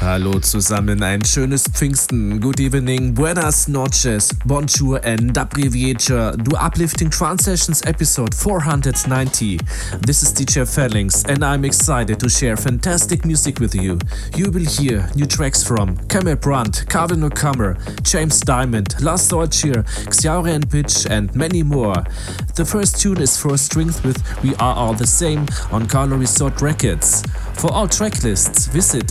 Hallo zusammen, ein schönes Pfingsten, good evening, buenas noches, bonjour and abbreviature to Uplifting Trance Sessions episode 490. This is DJ Phalanx and I'm excited to share fantastic music with you. You will hear new tracks from Kamil Brandt, Calvin O'Commor, James Dymond, Lars Deutscher, XiJaro Pitch and many more. The first tune is 4 Strings with We Are All The Same on Carlo Resoort Records. For all track lists, visit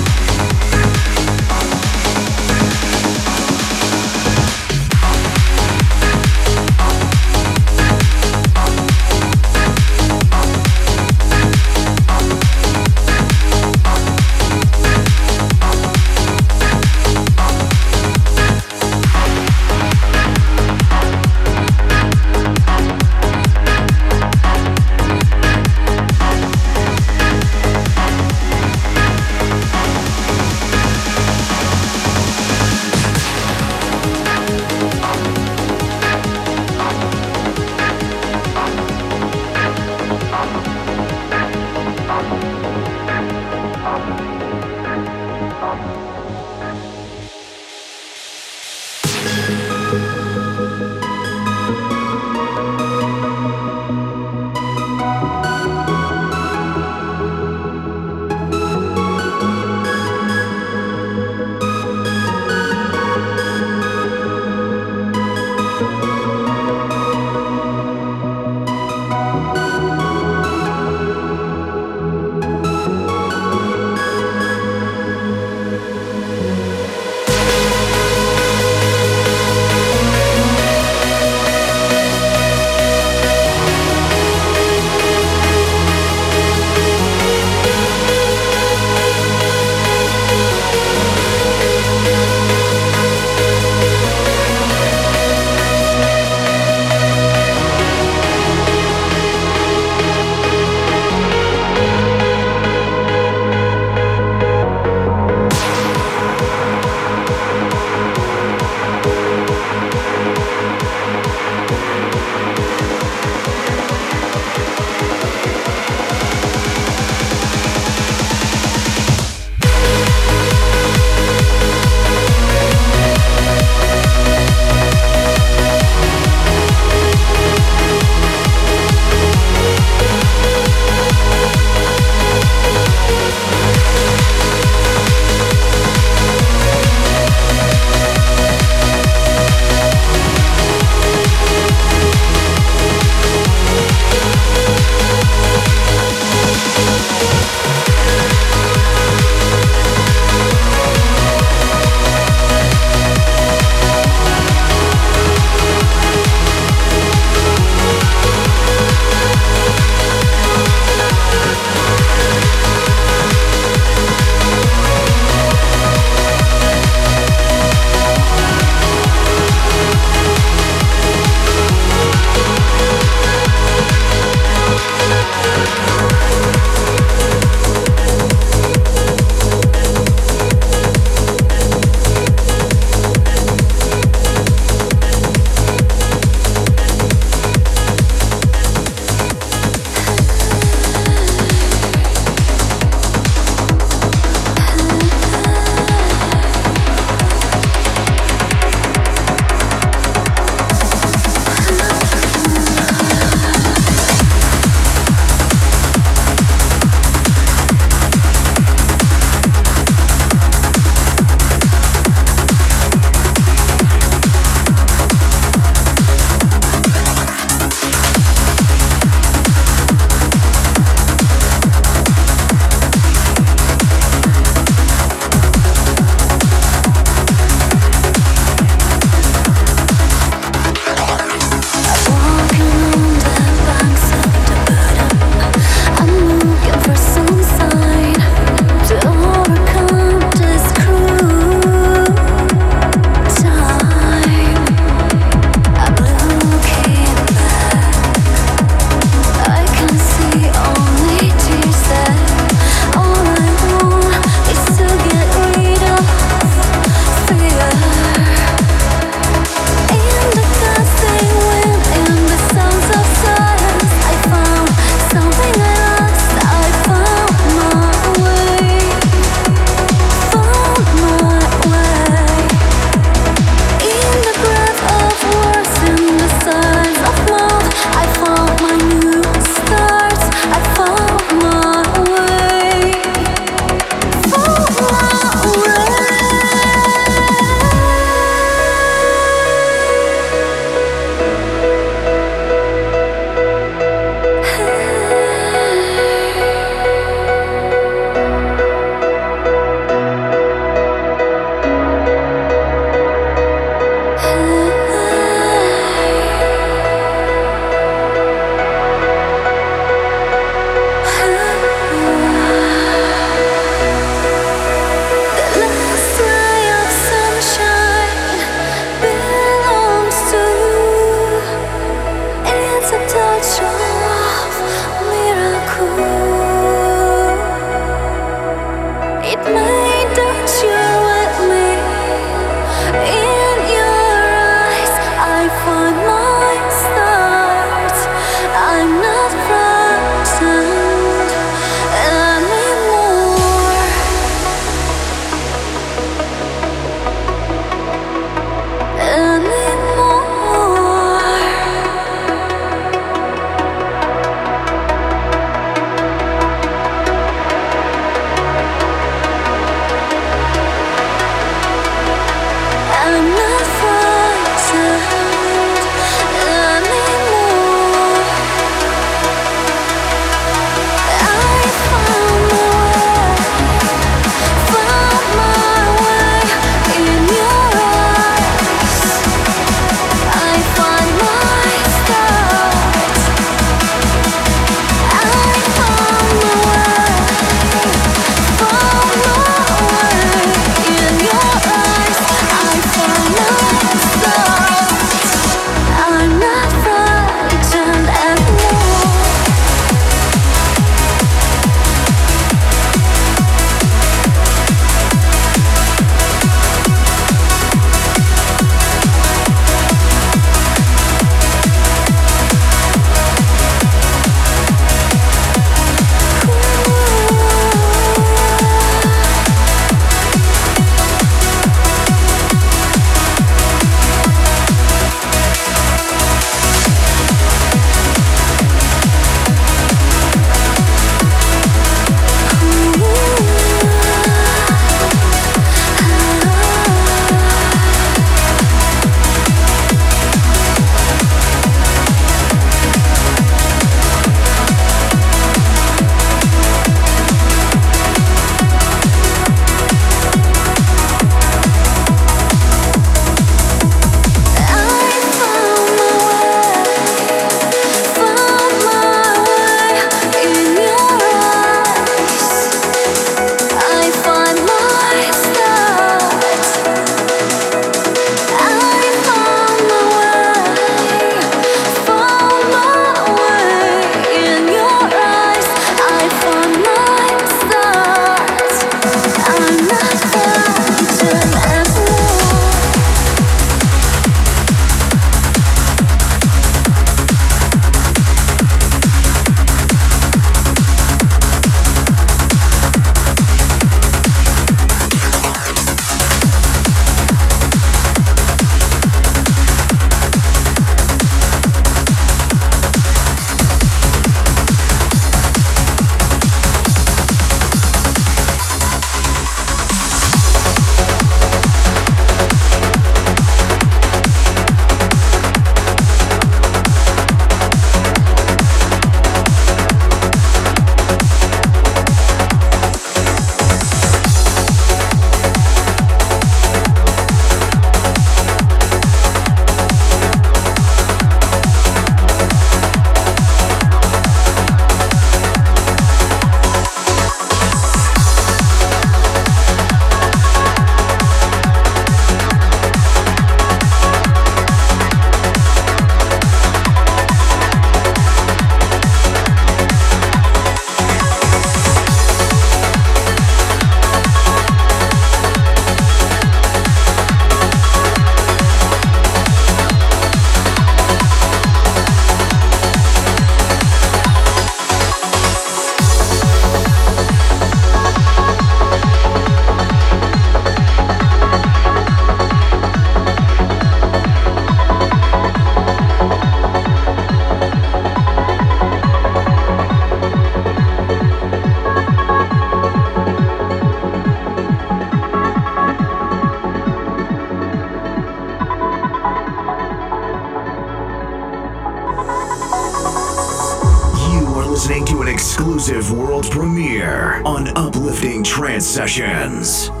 Sessions.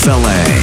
Fele.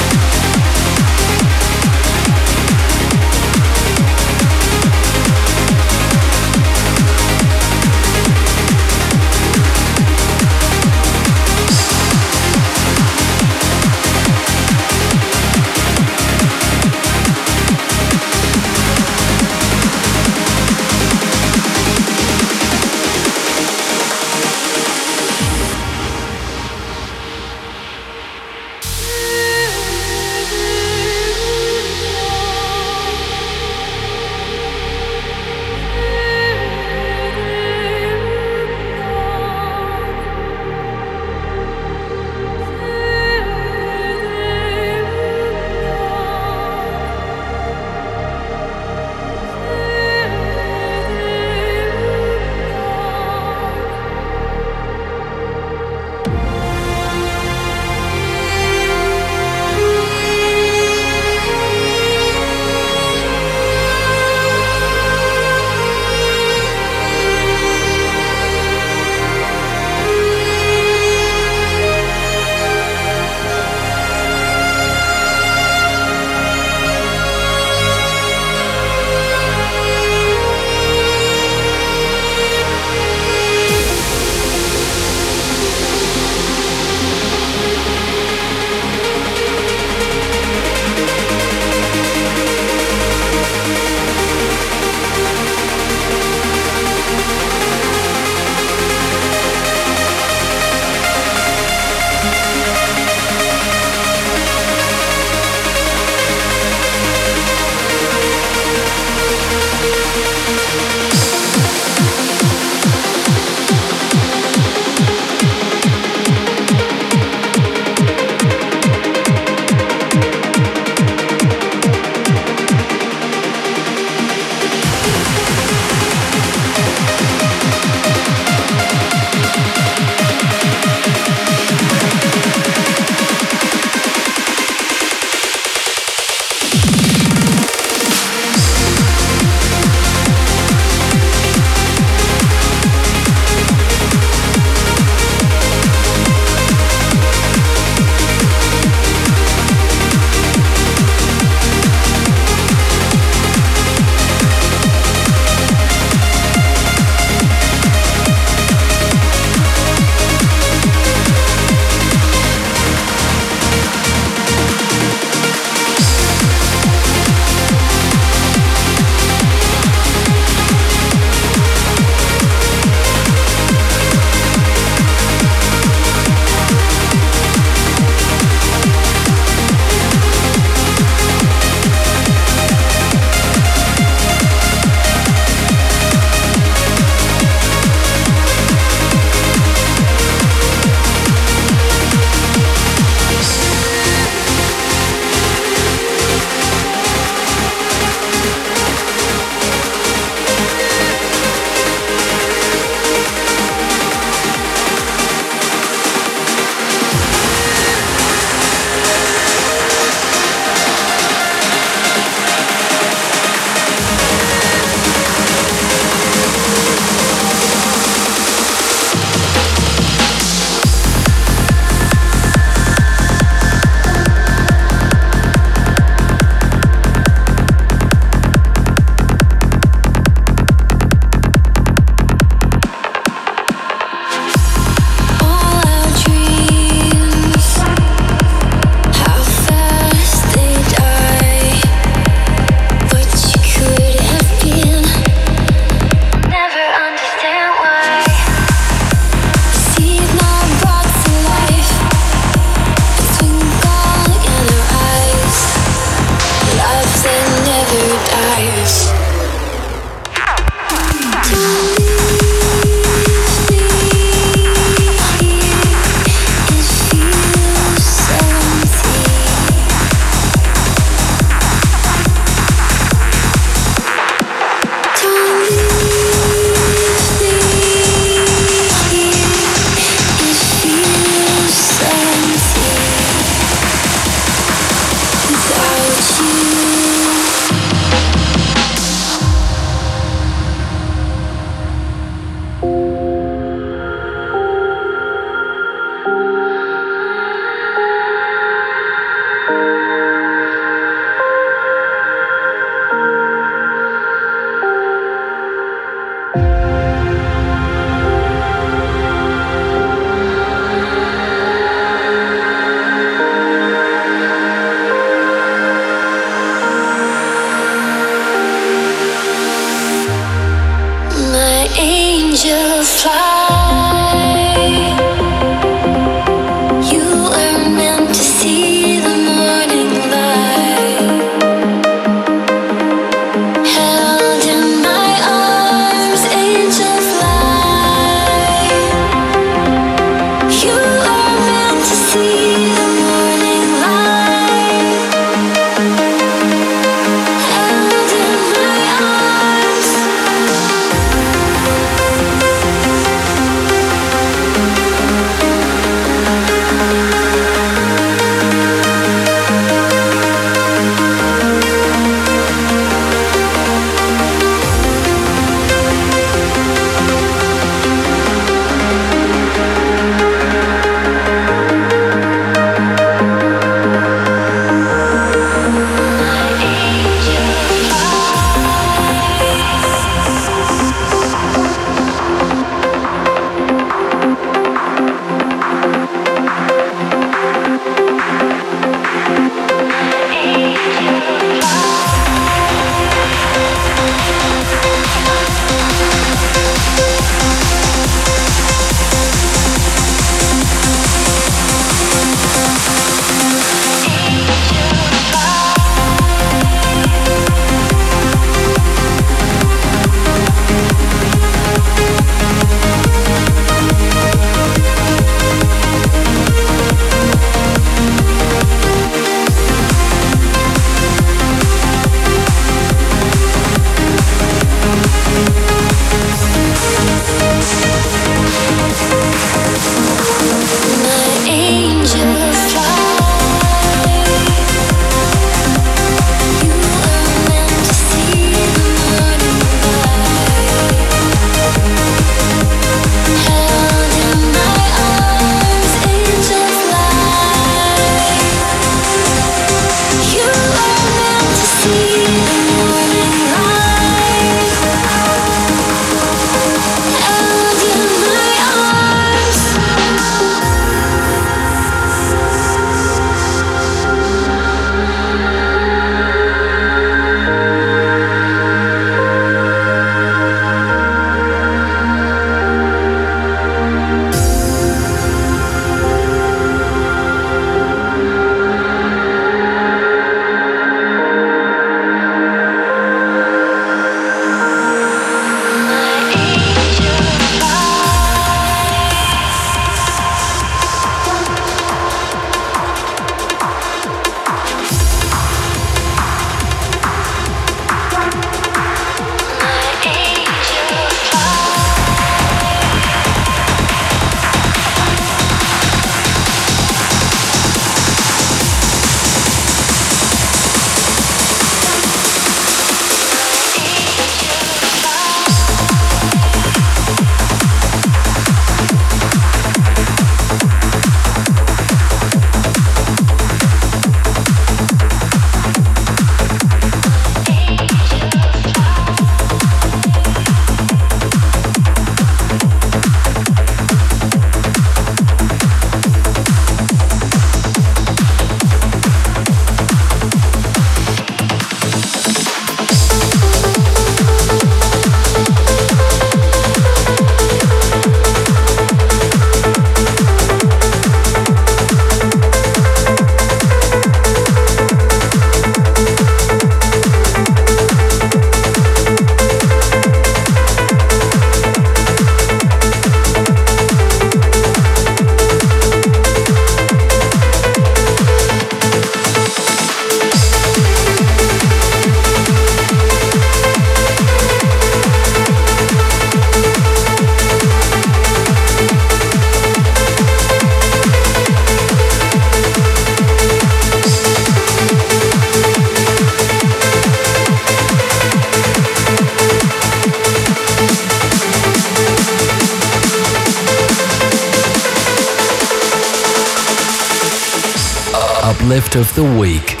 Of the week.